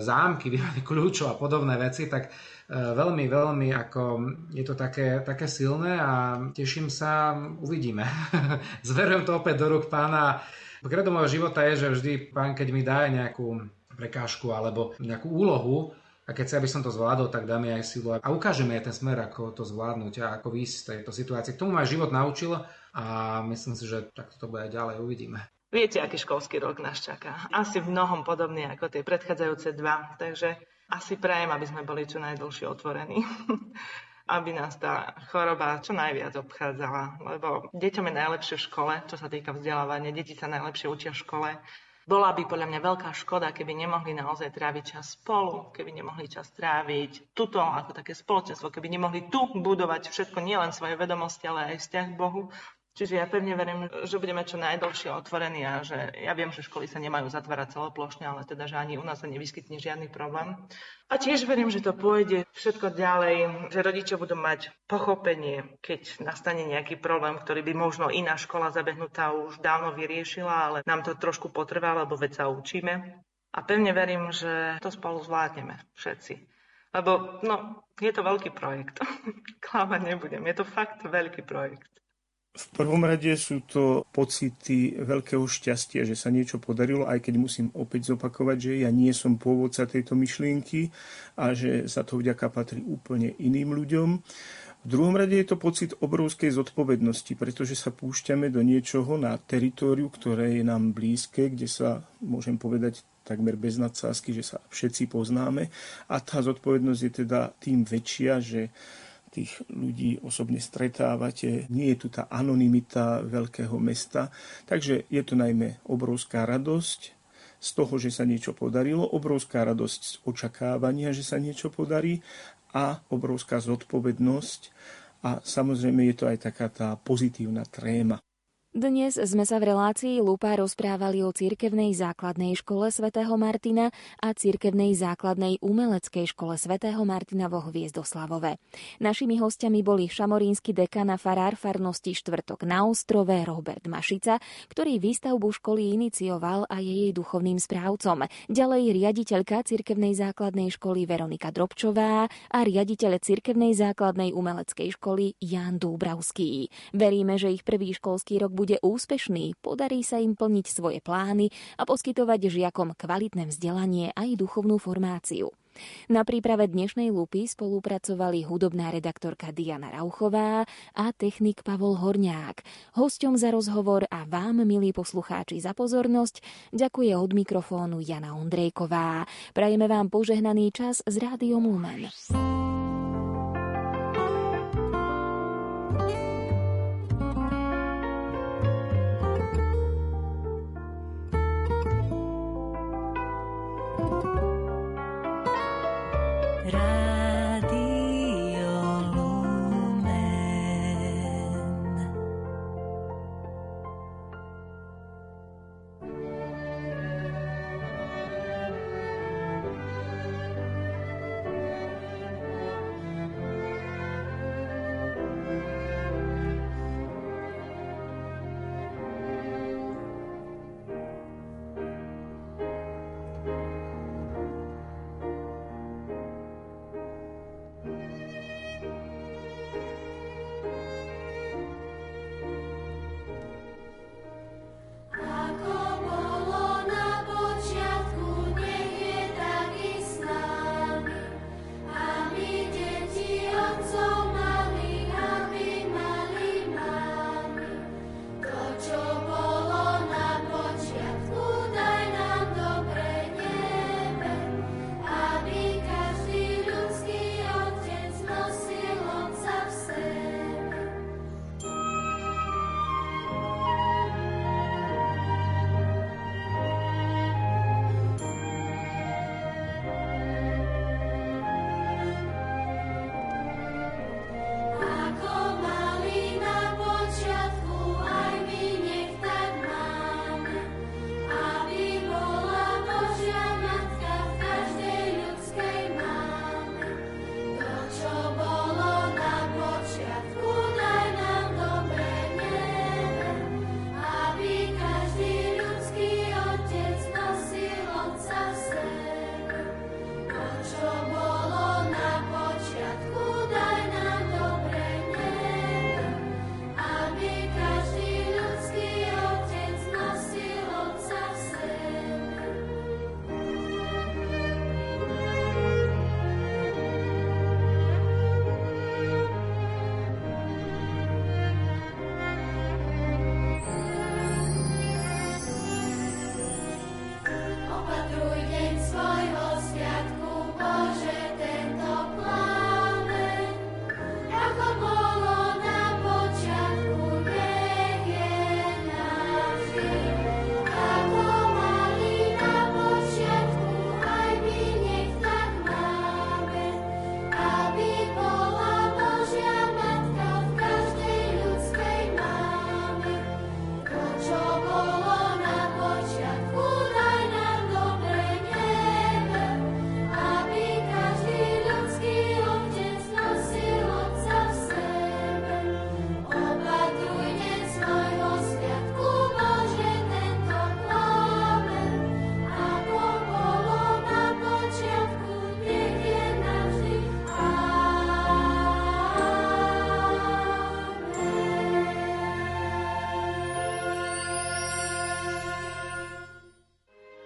zámky, výmeny kľúčov a podobné veci, tak e, veľmi, veľmi ako je to také, také silné a teším sa, uvidíme. Zverujem to opäť do rúk pána. Kredo môjho života je, že vždy pán, keď mi dá nejakú prekážku alebo nejakú úlohu, a keď sa aby som to zvládol, tak dáme aj silu a ukážeme aj ten smer, ako to zvládnuť a ako výjsť z tejto situácie. K tomu ma život naučil a myslím si, že takto to bude aj ďalej, uvidíme. Viete, aký školský rok nás čaká. Asi v mnohom podobný ako tie predchádzajúce dva, takže asi prajem, aby sme boli čo najdlhšie otvorení. aby nás tá choroba čo najviac obchádzala, lebo deťom je najlepšie v škole, čo sa týka vzdelávania, deti sa najlepšie učia v škole, bola by podľa mňa veľká škoda, keby nemohli naozaj tráviť čas spolu, keby nemohli čas tráviť tuto ako také spoločenstvo, keby nemohli tu budovať všetko, nielen svoje vedomosti, ale aj vzťah k Bohu, Čiže ja pevne verím, že budeme čo najdlhšie otvorení a že ja viem, že školy sa nemajú zatvárať celoplošne, ale teda, že ani u nás sa nevyskytne žiadny problém. A tiež verím, že to pôjde všetko ďalej, že rodičia budú mať pochopenie, keď nastane nejaký problém, ktorý by možno iná škola zabehnutá už dávno vyriešila, ale nám to trošku potrvá, lebo veď sa učíme. A pevne verím, že to spolu zvládneme všetci. Lebo no, je to veľký projekt. Klávať nebudem. Je to fakt veľký projekt. V prvom rade sú to pocity veľkého šťastia, že sa niečo podarilo, aj keď musím opäť zopakovať, že ja nie som pôvodca tejto myšlienky a že sa to vďaka patrí úplne iným ľuďom. V druhom rade je to pocit obrovskej zodpovednosti, pretože sa púšťame do niečoho na teritóriu, ktoré je nám blízke, kde sa, môžem povedať, takmer bez nadsázky, že sa všetci poznáme. A tá zodpovednosť je teda tým väčšia, že tých ľudí osobne stretávate. Nie je tu tá anonimita veľkého mesta. Takže je to najmä obrovská radosť z toho, že sa niečo podarilo, obrovská radosť z očakávania, že sa niečo podarí a obrovská zodpovednosť a samozrejme je to aj taká tá pozitívna tréma. Dnes sme sa v relácii Lupa rozprávali o cirkevnej základnej škole svätého Martina a cirkevnej základnej umeleckej škole svätého Martina vo Hviezdoslavove. Našimi hostiami boli šamorínsky dekan a farár farnosti Štvrtok na ostrove Robert Mašica, ktorý výstavbu školy inicioval a je jej duchovným správcom. Ďalej riaditeľka cirkevnej základnej školy Veronika Drobčová a riaditeľ cirkevnej základnej umeleckej školy Jan Dúbravský. Veríme, že ich prvý školský rok bude bude úspešný, podarí sa im plniť svoje plány a poskytovať žiakom kvalitné vzdelanie aj duchovnú formáciu. Na príprave dnešnej lupy spolupracovali hudobná redaktorka Diana Rauchová a technik Pavol Horňák. Hosťom za rozhovor a vám, milí poslucháči, za pozornosť ďakuje od mikrofónu Jana Ondrejková. Prajeme vám požehnaný čas z Rádiom Lumen.